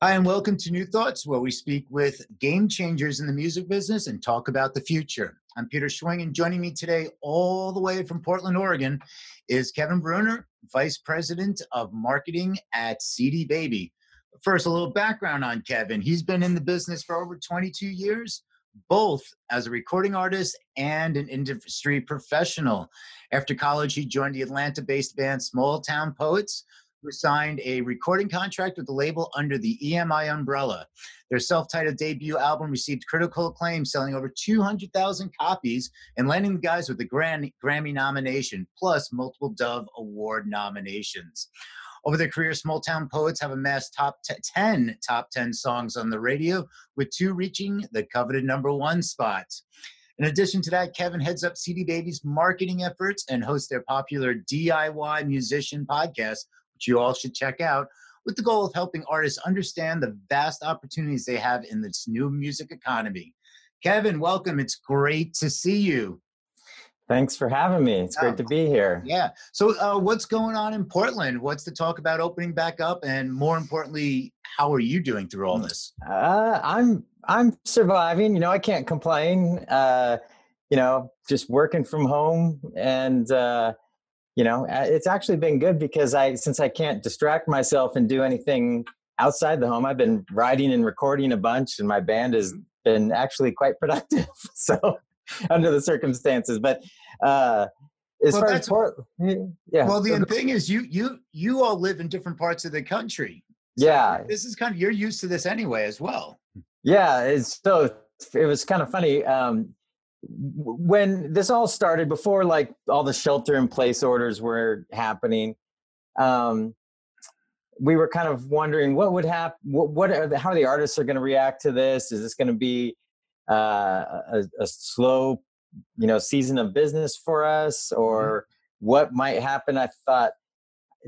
Hi, and welcome to New Thoughts, where we speak with game changers in the music business and talk about the future. I'm Peter Schwing, and joining me today, all the way from Portland, Oregon, is Kevin Breuner, Vice President of Marketing at CD Baby. First, a little background on Kevin. He's been in the business for over 22 years, both as a recording artist and an industry professional. After college, he joined the Atlanta based band Small Town Poets who signed a recording contract with the label under the EMI umbrella. Their self titled debut album received critical acclaim, selling over 200,000 copies and landing the guys with the Grammy nomination, plus multiple Dove Award nominations. Over their career, Small Town Poets have amassed top 10 top 10 songs on the radio, with two reaching the coveted number one spot. In addition to that, Kevin heads up CD Baby's marketing efforts and hosts their popular DIY musician podcast, which you all should check out, with the goal of helping artists understand the vast opportunities they have in this new music economy. Kevin, welcome. It's great to see you. Thanks for having me. It's great to be here. Yeah. So, uh, what's going on in Portland? What's the talk about opening back up, and more importantly, how are you doing through all this? Uh, I'm I'm surviving. You know, I can't complain. Uh, you know, just working from home, and uh, you know it's actually been good because i since i can't distract myself and do anything outside the home i've been writing and recording a bunch and my band has been actually quite productive so under the circumstances. But uh as well, far as port, yeah well the thing is you you you all live in different parts of the country. So yeah. this is kind of you're used to this anyway as well. Yeah it's so it was kind of funny um when this all started before like all the shelter in place orders were happening um, we were kind of wondering what would happen what, what are the, how the artists are going to react to this is this going to be uh, a, a, slow you know season of business for us mm-hmm. or mm-hmm. what might happen i thought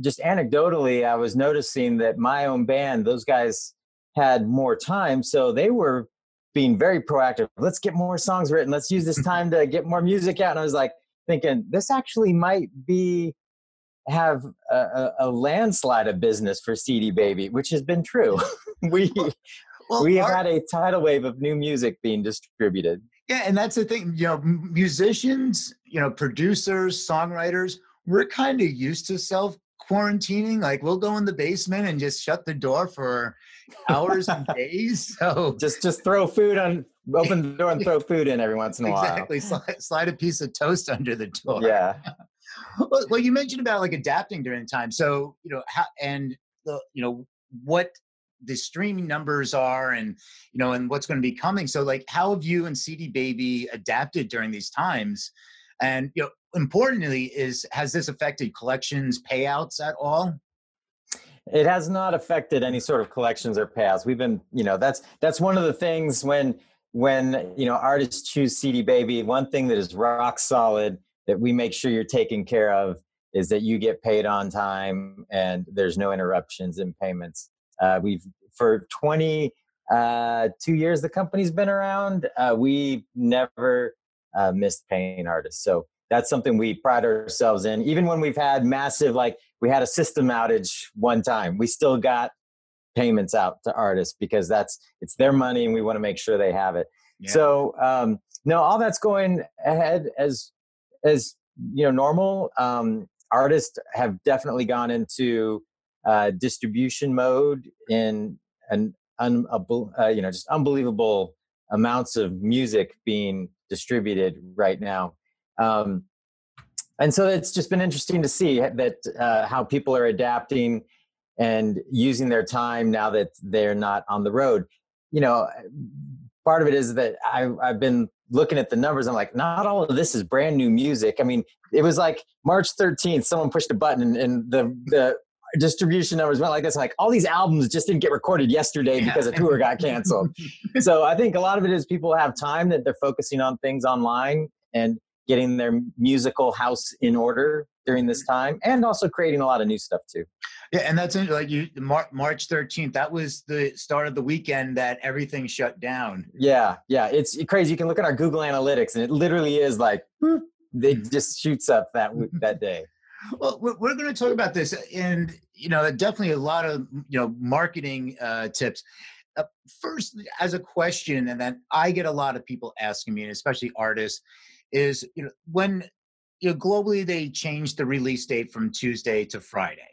just anecdotally i was noticing that my own band those guys had more time so they were being very proactive. Let's get more songs written. Let's use this time to get more music out. And I was like thinking, this actually might be have a, a landslide of business for CD Baby, which has been true. we well, we have our, had a tidal wave of new music being distributed. Yeah, and that's the thing. You know, musicians, you know, producers, songwriters, we're kind of used to self quarantining. Like we'll go in the basement and just shut the door for hours and days. So just just throw food on, open the door and throw food in every once in a exactly. while. Exactly. Slide, slide a piece of toast under the door. Yeah. well, well, you mentioned about like adapting during the time. So you know how and the you know what the streaming numbers are and you know and what's going to be coming so like how have you and cd baby adapted during these times and you know importantly is has this affected collections payouts at all? It has not affected any sort of collections or payouts. We've been you know that's that's one of the things when when you know artists choose cd baby one thing that is rock solid that we make sure you're taken care of is that you get paid on time and there's no interruptions in payments. Uh, we've for 20 uh, two years the company's been around uh, we never uh, missed paying artists so that's something we pride ourselves in. Even when we've had massive, like we had a system outage one time, we still got payments out to artists because that's it's their money and we want to make sure they have it. Yeah. So um, no, all that's going ahead as as you know normal. Um, artists have definitely gone into uh, distribution mode in an un, uh, you know just unbelievable amounts of music being distributed right now. Um, and so it's just been interesting to see that uh, how people are adapting and using their time now that they're not on the road. You know, part of it is that I, I've been looking at the numbers. I'm like, not all of this is brand new music. I mean, it was like March 13th, someone pushed a button and, and the the distribution numbers went like this. Like all these albums just didn't get recorded yesterday because a tour got canceled. so I think a lot of it is people have time that they're focusing on things online and getting their musical house in order during this mm-hmm. time and also creating a lot of new stuff too yeah and that's like you march 13th that was the start of the weekend that everything shut down yeah yeah it's crazy you can look at our google analytics and it literally is like it mm-hmm. just shoots up that that day Well, we're going to talk about this, and you know, definitely a lot of you know marketing uh, tips. Uh, first, as a question, and then I get a lot of people asking me, and especially artists, is you know when you know globally they changed the release date from Tuesday to Friday.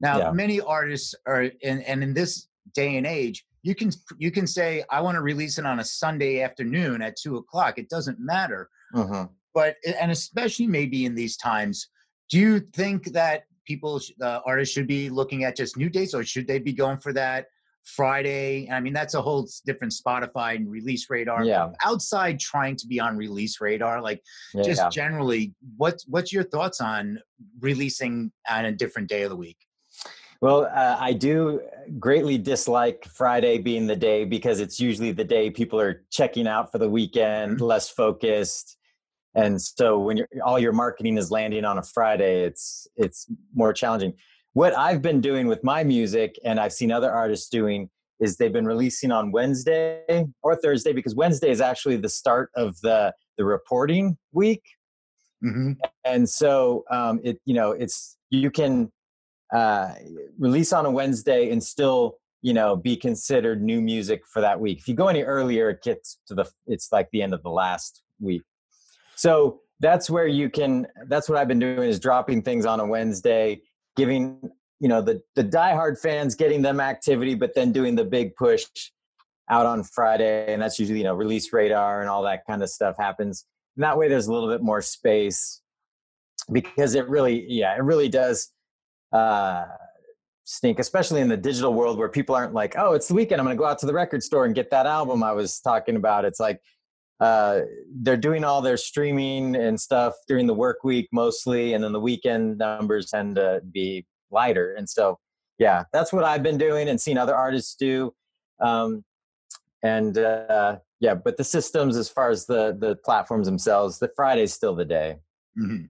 Now, yeah. many artists are, and, and in this day and age, you can you can say I want to release it on a Sunday afternoon at two o'clock. It doesn't matter. Uh-huh. But and especially maybe in these times, do you think that people, uh, artists, should be looking at just new dates, or should they be going for that Friday? I mean, that's a whole different Spotify and release radar. Yeah. Outside trying to be on release radar, like yeah, just yeah. generally, what's what's your thoughts on releasing on a different day of the week? Well, uh, I do greatly dislike Friday being the day because it's usually the day people are checking out for the weekend, mm-hmm. less focused. And so when you're, all your marketing is landing on a Friday, it's it's more challenging. What I've been doing with my music, and I've seen other artists doing, is they've been releasing on Wednesday or Thursday because Wednesday is actually the start of the the reporting week. Mm-hmm. And so um, it you know it's you can uh, release on a Wednesday and still you know be considered new music for that week. If you go any earlier, it gets to the it's like the end of the last week. So that's where you can. That's what I've been doing is dropping things on a Wednesday, giving you know the the diehard fans getting them activity, but then doing the big push out on Friday, and that's usually you know release radar and all that kind of stuff happens. And that way, there's a little bit more space because it really, yeah, it really does uh, stink, especially in the digital world where people aren't like, oh, it's the weekend. I'm going to go out to the record store and get that album I was talking about. It's like uh, they're doing all their streaming and stuff during the work week mostly, and then the weekend numbers tend to be lighter. And so, yeah, that's what I've been doing and seen other artists do. Um, and uh, yeah, but the systems, as far as the the platforms themselves, the Friday's still the day. Mm-hmm.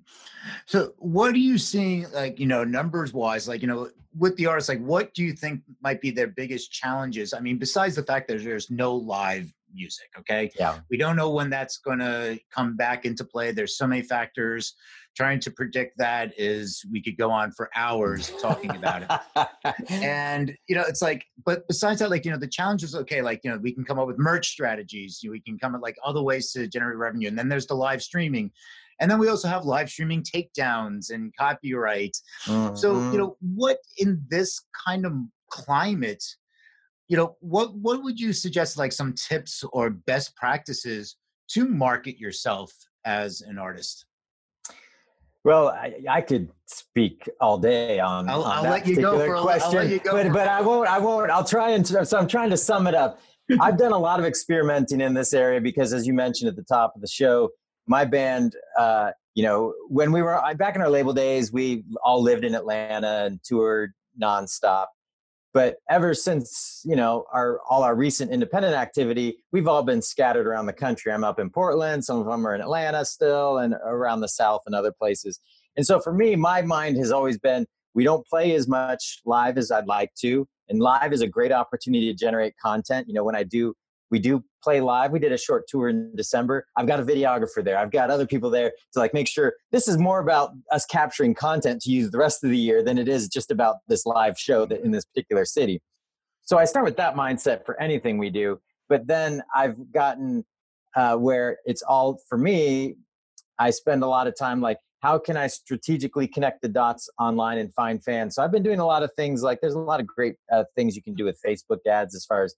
So, what are you seeing, like, you know, numbers wise, like, you know, with the artists, like, what do you think might be their biggest challenges? I mean, besides the fact that there's no live music, okay? Yeah. We don't know when that's going to come back into play. There's so many factors. Trying to predict that is, we could go on for hours talking about it. and, you know, it's like, but besides that, like, you know, the challenge is okay, like, you know, we can come up with merch strategies, we can come up like other ways to generate revenue. And then there's the live streaming and then we also have live streaming takedowns and copyright. Mm-hmm. So, you mm-hmm. know, what in this kind of climate, you know, what what would you suggest like some tips or best practices to market yourself as an artist? Well, I, I, could speak all day on, I'll, on I'll that particular a, question, but, but I won't. I won't. I'll try and so I'm trying to sum it up. I've done a lot of experimenting in this area because, as you mentioned at the top of the show, my band, uh, you know, when we were back in our label days, we all lived in Atlanta and toured nonstop. But ever since you know our all our recent independent activity, we've all been scattered around the country. I'm up in Portland, some of them are in Atlanta still, and around the South and other places. And so for me, my mind has always been we don't play as much live as I'd like to, and live is a great opportunity to generate content. You know, when I do we do play live. We did a short tour in December. I've got a videographer there. I've got other people there to like make sure this is more about us capturing content to use the rest of the year than it is just about this live show that in this particular city. So I start with that mindset for anything we do. But then I've gotten uh, where it's all for me. I spend a lot of time like, how can I strategically connect the dots online and find fans? So I've been doing a lot of things like there's a lot of great uh, things you can do with Facebook ads as far as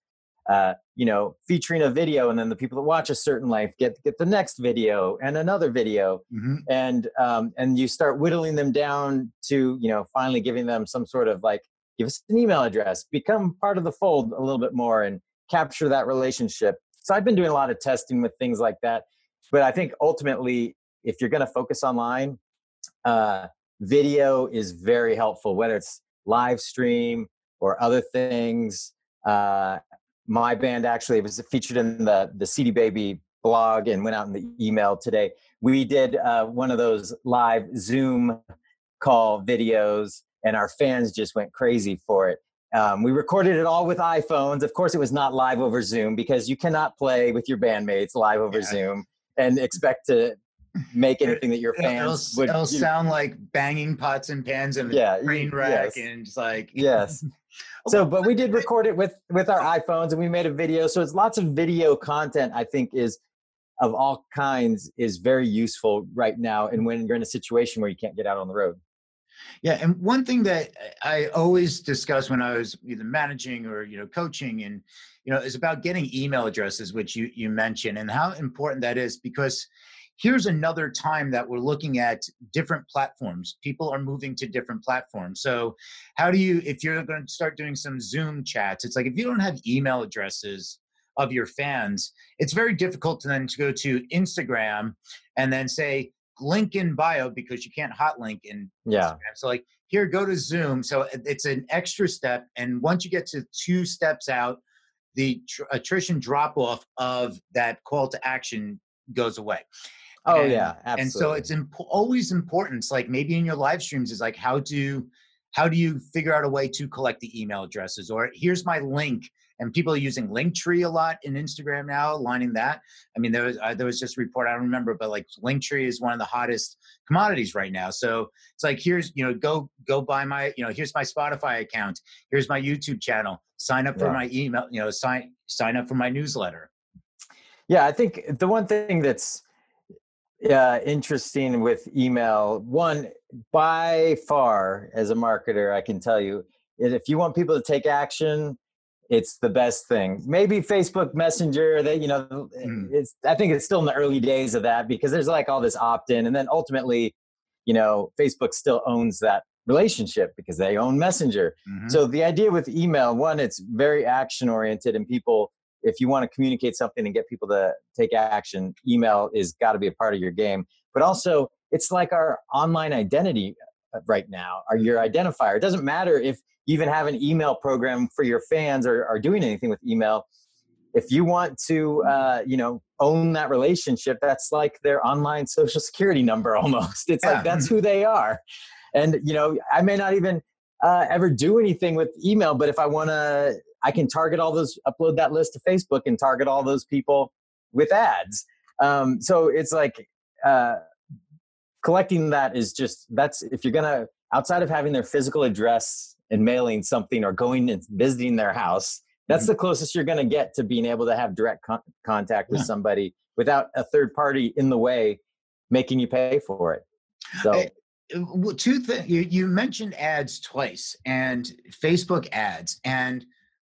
uh, you know, featuring a video, and then the people that watch a certain life get get the next video and another video, mm-hmm. and um, and you start whittling them down to you know finally giving them some sort of like give us an email address, become part of the fold a little bit more, and capture that relationship. So I've been doing a lot of testing with things like that, but I think ultimately, if you're going to focus online, uh, video is very helpful, whether it's live stream or other things. Uh, my band actually was featured in the the CD Baby blog and went out in the email today. We did uh, one of those live Zoom call videos, and our fans just went crazy for it. Um, we recorded it all with iPhones. Of course, it was not live over Zoom because you cannot play with your bandmates live over yeah. Zoom and expect to make anything that your fans it'll, would. It'll sound like banging pots and pans and yeah, train wreck, yes. and just like yes. so, but we did record it with with our iPhones, and we made a video. So it's lots of video content. I think is of all kinds is very useful right now, and when you're in a situation where you can't get out on the road. Yeah, and one thing that I always discuss when I was either managing or you know coaching, and you know, is about getting email addresses, which you you mentioned, and how important that is because here's another time that we're looking at different platforms. People are moving to different platforms. So, how do you, if you're going to start doing some Zoom chats, it's like if you don't have email addresses of your fans, it's very difficult to then to go to Instagram and then say link in bio because you can't hot link in yeah. Instagram. So like here, go to Zoom. So it's an extra step, and once you get to two steps out, the tr- attrition drop off of that call to action goes away. Oh and, yeah, absolutely. And so it's imp- always important. It's like maybe in your live streams is like how do how do you figure out a way to collect the email addresses or here's my link and people are using Linktree a lot in Instagram now, lining that. I mean, there was uh, there was just a report I don't remember, but like Linktree is one of the hottest commodities right now. So it's like here's you know go go buy my you know here's my Spotify account, here's my YouTube channel, sign up for yeah. my email, you know sign sign up for my newsletter. Yeah, I think the one thing that's uh, interesting with email, one by far as a marketer, I can tell you, if you want people to take action, it's the best thing. Maybe Facebook Messenger that you know mm. it's I think it's still in the early days of that because there's like all this opt-in and then ultimately, you know, Facebook still owns that relationship because they own Messenger. Mm-hmm. So the idea with email, one, it's very action oriented and people if you want to communicate something and get people to take action, email is got to be a part of your game. But also, it's like our online identity uh, right now, or your identifier. It doesn't matter if you even have an email program for your fans or are doing anything with email. If you want to, uh, you know, own that relationship, that's like their online social security number almost. It's yeah. like that's who they are. And you know, I may not even uh, ever do anything with email, but if I want to I can target all those, upload that list to Facebook and target all those people with ads. Um, so it's like uh, collecting that is just that's if you're gonna outside of having their physical address and mailing something or going and visiting their house, that's mm-hmm. the closest you're gonna get to being able to have direct con- contact with yeah. somebody without a third party in the way making you pay for it. So. Hey two things you, you mentioned ads twice and facebook ads and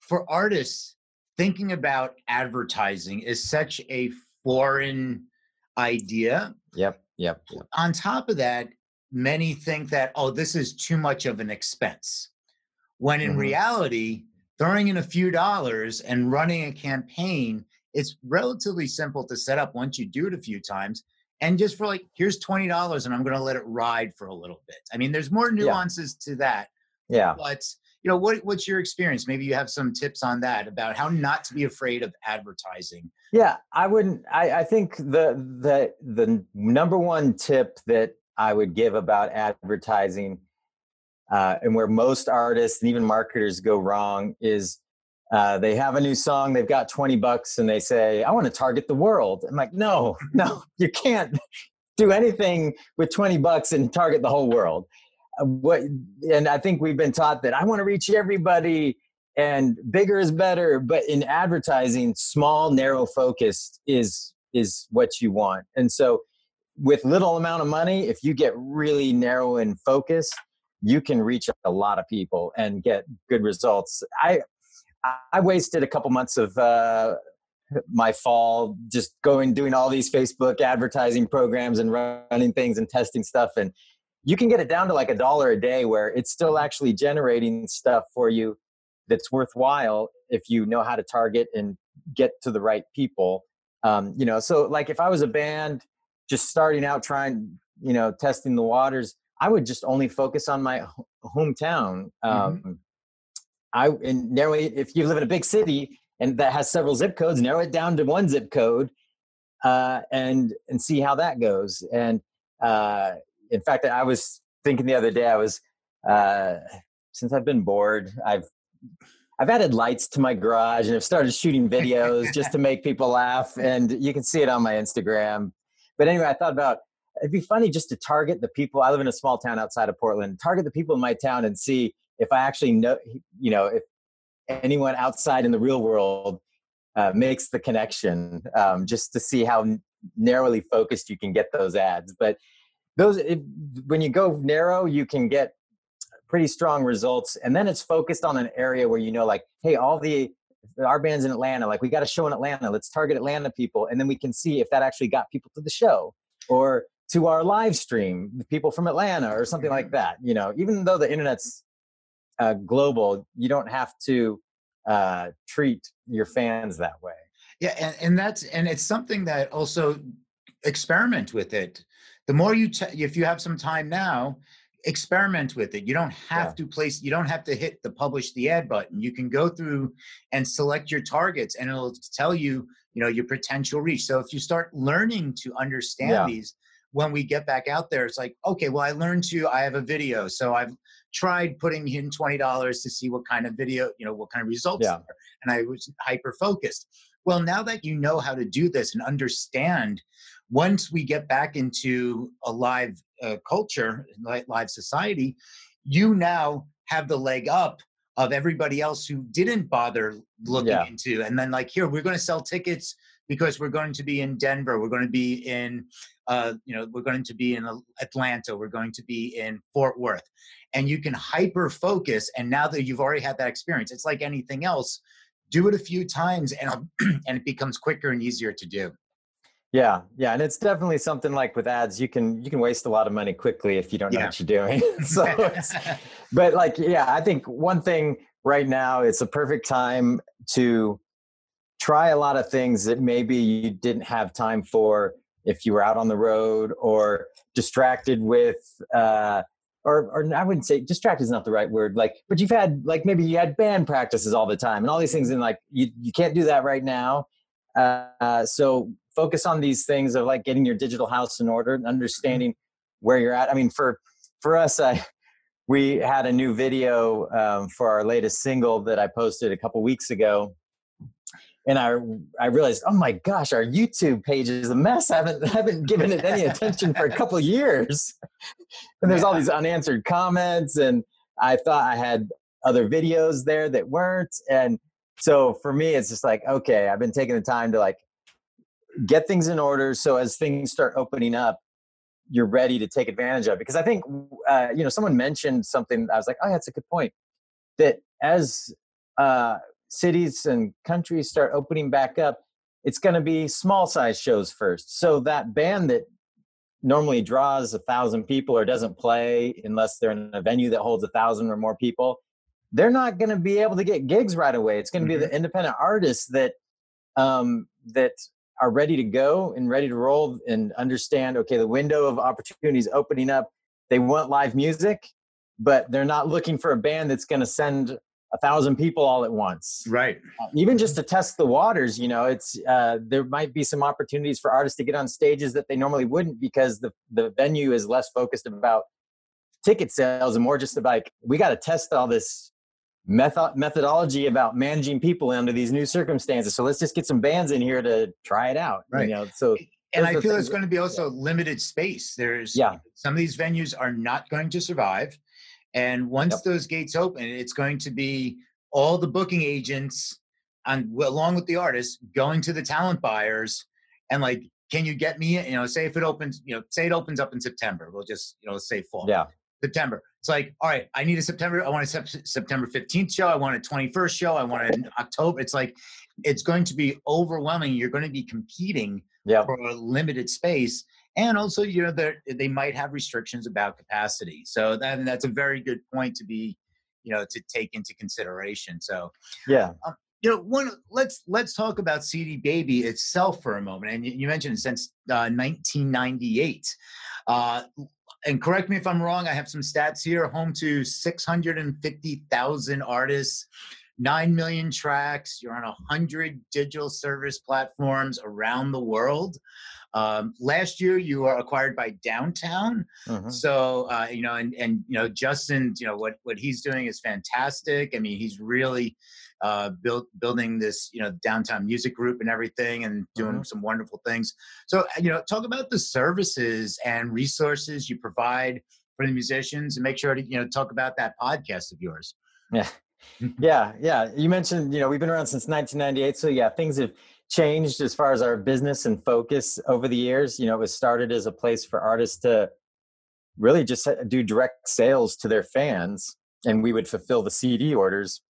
for artists, thinking about advertising is such a foreign idea. Yep, yep, yep. On top of that, many think that, oh, this is too much of an expense. When in mm-hmm. reality, throwing in a few dollars and running a campaign, it's relatively simple to set up once you do it a few times. And just for like, here's $20 and I'm going to let it ride for a little bit. I mean, there's more nuances yeah. to that. Yeah. But you know what what's your experience? Maybe you have some tips on that about how not to be afraid of advertising. Yeah i wouldn't i, I think the the the number one tip that i would give about advertising uh, and where most artists and even marketers go wrong is uh, they have a new song they've got 20 bucks and they say i want to target the world. I'm like no no you can't do anything with 20 bucks and target the whole world what and i think we've been taught that i want to reach everybody and bigger is better but in advertising small narrow focused is is what you want and so with little amount of money if you get really narrow and focused you can reach a lot of people and get good results. I i wasted a couple months of uh, my fall just going doing all these facebook advertising programs and running things and testing stuff and you can get it down to like a dollar a day where it's still actually generating stuff for you that's worthwhile if you know how to target and get to the right people. Um, you know so like if i was a band just starting out trying you know testing the waters i would just only focus on my hometown. Um, mm-hmm. i and narrow it, if you live in a big city and that has several zip codes narrow it down to one zip code uh, and and see how that goes. And uh, in fact, I was thinking the other day, I was, uh, since I've been bored, I've, I've added lights to my garage and I've started shooting videos just to make people laugh. And you can see it on my Instagram. But anyway, I thought about it'd be funny just to target the people. I live in a small town outside of Portland. Target the people in my town and see if I actually know, you know, if anyone outside in the real world uh, makes the connection, um, just to see how narrowly focused you can get those ads. But those, if, when you go narrow, you can get pretty strong results, and then it's focused on an area where you know, like, hey, all the our band's in Atlanta. Like, we got a show in Atlanta. Let's target Atlanta people, and then we can see if that actually got people to the show or to our live stream, people from Atlanta or something like mm-hmm. that. You know, even though the internet's uh, global, you don't have to uh, treat your fans that way. Yeah, and, and that's and it's something that also experiment with it. The more you, t- if you have some time now, experiment with it. You don't have yeah. to place, you don't have to hit the publish the ad button. You can go through and select your targets and it'll tell you, you know, your potential reach. So if you start learning to understand yeah. these, when we get back out there, it's like, okay, well, I learned to, I have a video. So I've tried putting in $20 to see what kind of video, you know, what kind of results yeah. And I was hyper focused. Well, now that you know how to do this and understand, once we get back into a live uh, culture, live society, you now have the leg up of everybody else who didn't bother looking yeah. into. And then, like, here, we're going to sell tickets because we're going to be in Denver, we're going to be in, uh, you know, we're going to be in Atlanta, we're going to be in Fort Worth, and you can hyper focus. And now that you've already had that experience, it's like anything else. Do it a few times, and and it becomes quicker and easier to do. Yeah, yeah, and it's definitely something like with ads, you can you can waste a lot of money quickly if you don't know yeah. what you're doing. so, but like, yeah, I think one thing right now it's a perfect time to try a lot of things that maybe you didn't have time for if you were out on the road or distracted with uh, or or I wouldn't say distracted is not the right word. Like, but you've had like maybe you had band practices all the time and all these things, and like you you can't do that right now. Uh, so focus on these things of like getting your digital house in order and understanding where you're at. I mean, for for us, I we had a new video um, for our latest single that I posted a couple weeks ago, and I I realized, oh my gosh, our YouTube page is a mess. I haven't haven't given it any attention for a couple years, and there's all these unanswered comments, and I thought I had other videos there that weren't, and so for me, it's just like okay, I've been taking the time to like get things in order so as things start opening up you're ready to take advantage of because i think uh, you know someone mentioned something i was like oh that's a good point that as uh, cities and countries start opening back up it's going to be small size shows first. So that band that normally draws a thousand people or doesn't play unless they're in a venue that holds a thousand or more people they're not going to be able to get gigs right away. It's going to mm-hmm. be the independent artists that um, that are ready to go and ready to roll and understand okay the window of opportunities opening up. They want live music but they're not looking for a band that's going to send a thousand people all at once. Right. Uh, even just to test the waters you know it's uh, there might be some opportunities for artists to get on stages that they normally wouldn't because the, the venue is less focused about ticket sales and more just about like we got to test all this method methodology about managing people under these new circumstances. So let's just get some bands in here to try it out. Right. You know, so and I feel there's going to be also yeah. limited space. There's yeah. some of these venues are not going to survive. And once yep. those gates open, it's going to be all the booking agents and along with the artists going to the talent buyers and like, can you get me, you know, say if it opens, you know, say it opens up in September, we'll just, you know, say fall. Yeah. September. It's like, all right, I need a September. I want a September 15th show. I want a 21st show. I want an October. It's like, it's going to be overwhelming. You're going to be competing yep. for a limited space. And also, you know, they might have restrictions about capacity. So that, that's a very good point to be, you know, to take into consideration. So, yeah. Um, you know, one let's let's talk about CD Baby itself for a moment. And you, you mentioned since uh, 1998. Uh, and correct me if I'm wrong, I have some stats here home to 650,000 artists, nine million tracks. You're on hundred digital service platforms around the world. Um, last year, you were acquired by Downtown. Mm-hmm. So uh, you know, and and you know, Justin, you know what what he's doing is fantastic. I mean, he's really uh, building this you know downtown music group and everything, and doing mm-hmm. some wonderful things. So you know, talk about the services and resources you provide for the musicians, and make sure to you know talk about that podcast of yours. Yeah. yeah, yeah. You mentioned, you know, we've been around since 1998. So yeah, things have changed as far as our business and focus over the years. You know, it was started as a place for artists to really just do direct sales to their fans, and we would fulfill the CD orders.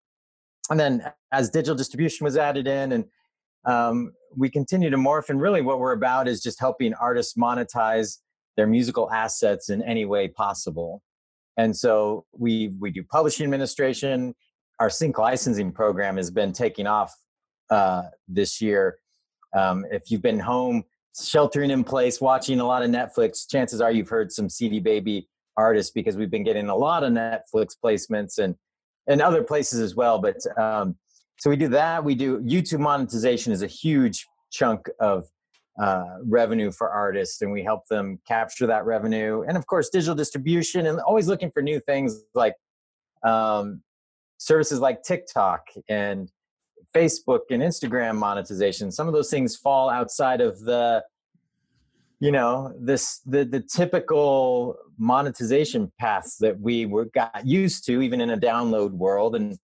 And then as digital distribution was added in, and um, we continue to morph, and really what we're about is just helping artists monetize their musical assets in any way possible. And so we we do publishing administration. Our sync licensing program has been taking off uh, this year. Um, if you've been home sheltering in place, watching a lot of Netflix, chances are you've heard some CD Baby artists because we've been getting a lot of Netflix placements and and other places as well. But um, so we do that. We do YouTube monetization is a huge chunk of uh, revenue for artists, and we help them capture that revenue. And of course, digital distribution, and always looking for new things like um, services like TikTok and Facebook and Instagram monetization. Some of those things fall outside of the you know this the the typical monetization paths that we were got used to even in a download world. And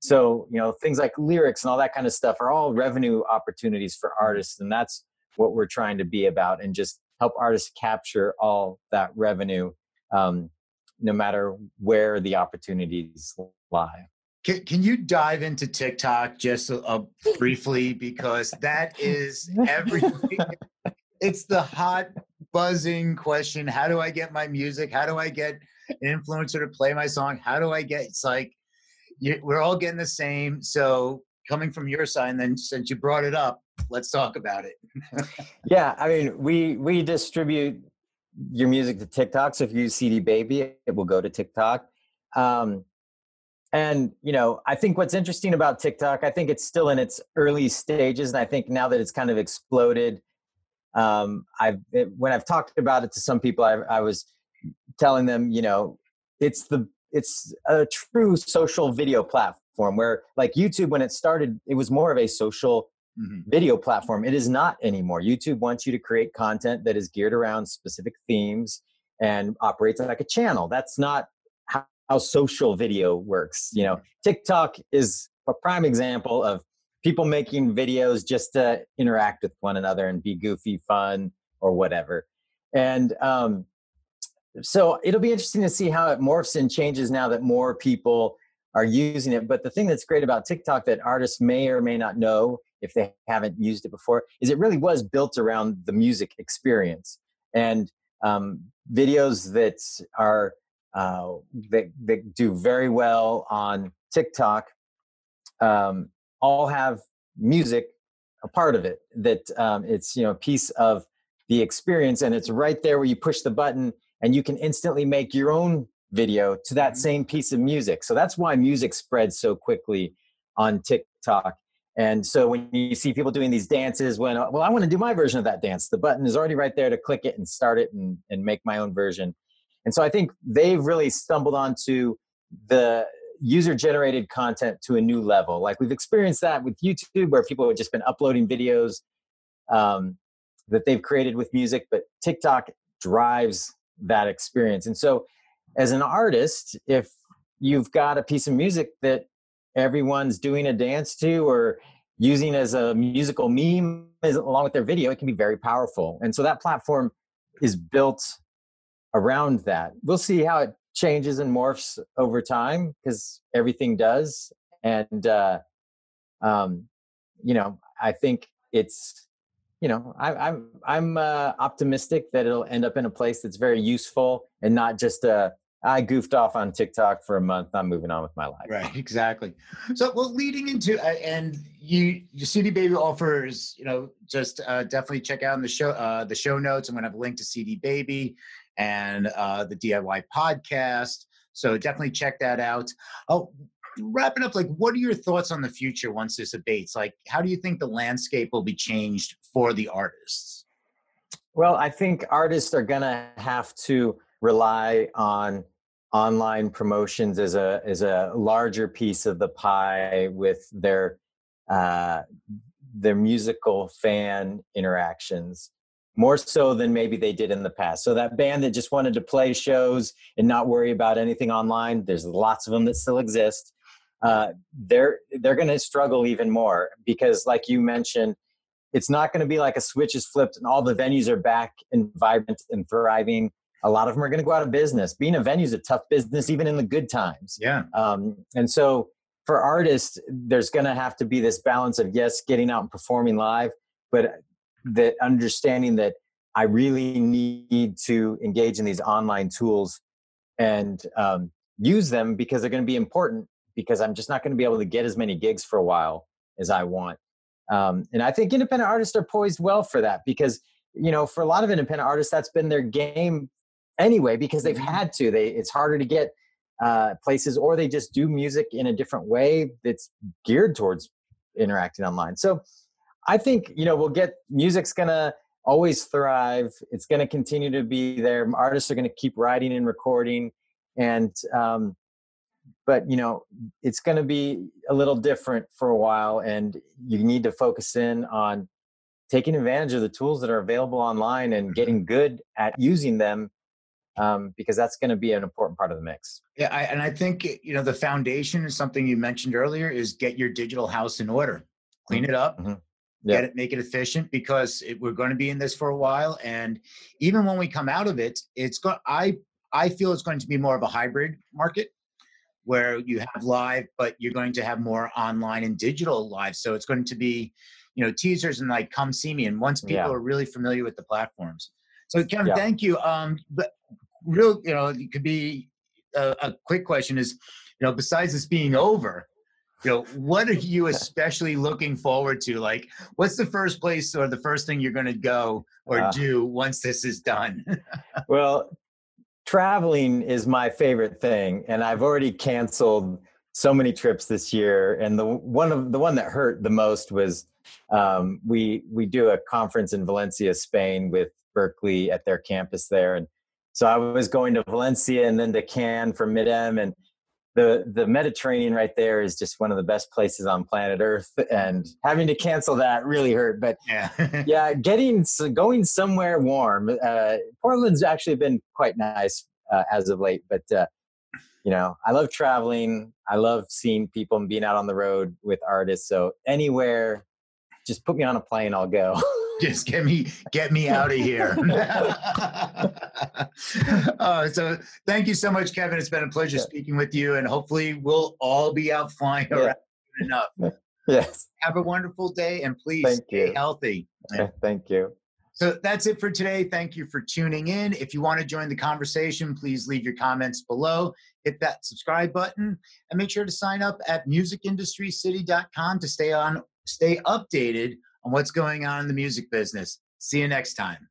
so you know things like lyrics and all that kind of stuff are all revenue opportunities for artists. And that's what we're trying to be about and just help artists capture all that revenue um, no matter where the opportunities lie. Can, can you dive into TikTok just briefly? Because that is everything. It's the hot buzzing question. How do I get my music? How do I get an influencer to play my song? How do I get? It's like you, we're all getting the same. So coming from your side, and then since you brought it up, let's talk about it. yeah, I mean, we we distribute your music to TikTok. So if you use CD Baby, it will go to TikTok. Um, and you know, I think what's interesting about TikTok, I think it's still in its early stages, and I think now that it's kind of exploded, um, I've it, when I've talked about it to some people, I, I was telling them, you know, it's the it's a true social video platform where, like YouTube, when it started, it was more of a social mm-hmm. video platform. It is not anymore. YouTube wants you to create content that is geared around specific themes and operates like a channel. That's not how social video works. You know, TikTok is a prime example of people making videos just to interact with one another and be goofy, fun, or whatever. And um, so it'll be interesting to see how it morphs and changes now that more people are using it. But the thing that's great about TikTok that artists may or may not know if they haven't used it before is it really was built around the music experience and um, videos that are uh, that, that do very well on TikTok um, all have music a part of it that um, it's you know a piece of the experience and it's right there where you push the button and you can instantly make your own video to that mm-hmm. same piece of music. So that's why music spreads so quickly on tiktok. And so when you see people doing these dances when well i want to do my version of that dance the button is already right there to click it and start it and, and make my own version. And so I think they've really stumbled onto the user generated content to a new level. Like we've experienced that with YouTube, where people have just been uploading videos um, that they've created with music, but TikTok drives that experience. And so, as an artist, if you've got a piece of music that everyone's doing a dance to or using as a musical meme along with their video, it can be very powerful. And so that platform is built around that. We'll see how it changes and morphs over time because everything does. And, uh, um, you know, I think it's, you know, I, I'm I'm uh, optimistic that it'll end up in a place that's very useful and not just a I goofed off on TikTok for a month. I'm moving on with my life. Right, exactly. So, well, leading into uh, and you, your CD Baby offers, you know, just uh, definitely check out in the show uh, the show notes. I'm to have a link to CD Baby and uh, the DIY podcast. So definitely check that out. Oh, wrapping up, like, what are your thoughts on the future once this abates? Like, how do you think the landscape will be changed for the artists? Well, I think artists are going to have to rely on online promotions as a as a larger piece of the pie with their uh, their musical fan interactions more so than maybe they did in the past. So that band that just wanted to play shows and not worry about anything online, there's lots of them that still exist. Uh, they're they're going to struggle even more because, like you mentioned, it's not going to be like a switch is flipped and all the venues are back and vibrant and thriving. A lot of them are going to go out of business. Being a venue is a tough business, even in the good times. Yeah. Um, and so for artists, there's going to have to be this balance of yes, getting out and performing live, but that understanding that I really need to engage in these online tools and um, use them because they're going to be important because I'm just not going to be able to get as many gigs for a while as I want. Um, and I think independent artists are poised well for that because, you know, for a lot of independent artists, that's been their game anyway because they've mm-hmm. had to. They it's harder to get uh, places, or they just do music in a different way that's geared towards interacting online. So I think you know we'll get music's gonna always thrive. It's gonna continue to be there. Artists are gonna keep writing and recording, and um, but you know it's to be a little different for a while and you need to focus in on taking advantage of the tools that are available online and mm-hmm. getting good at using them um, because that's going to be an important part of the mix yeah I, and i think you know the foundation is something you mentioned earlier is get your digital house in order clean it up mm-hmm. Yeah. get it make it efficient because it, we're going to be in this for a while and even when we come out of it it's going i i feel it's going to be more of a hybrid market where you have live, but you're going to have more online and digital live. So it's going to be, you know, teasers and like come see me. And once people yeah. are really familiar with the platforms. So Kevin, yeah. thank you. Um, but real, you know, it could be a, a quick question is, you know, besides this being over, you know, what are you especially looking forward to? Like, what's the first place or the first thing you're going to go or uh, do once this is done? well, traveling is my favorite thing and i've already canceled so many trips this year and the one of the one that hurt the most was um, we we do a conference in valencia spain with Berklee at their campus there and so i was going to valencia and then to cannes for midem and the the mediterranean right there is just one of the best places on planet earth and having to cancel that really hurt but yeah. yeah getting going somewhere warm uh, portland's actually been quite nice uh, as of late but uh, you know i love traveling. I love seeing people and being out on the road with artists so anywhere just put me on a plane i'll go just get me get me out of here uh, so thank you so much kevin it's been a pleasure yeah. speaking with you and hopefully we'll all be out flying yeah. around enough yes have a wonderful day and please thank stay you. healthy thank you so that's it for today. Thank you for tuning in. If you want to join the conversation, please leave your comments below. Hit that subscribe button and make sure to sign up at musicindustrycity.com to stay on stay updated on what's going on in the music business. See you next time.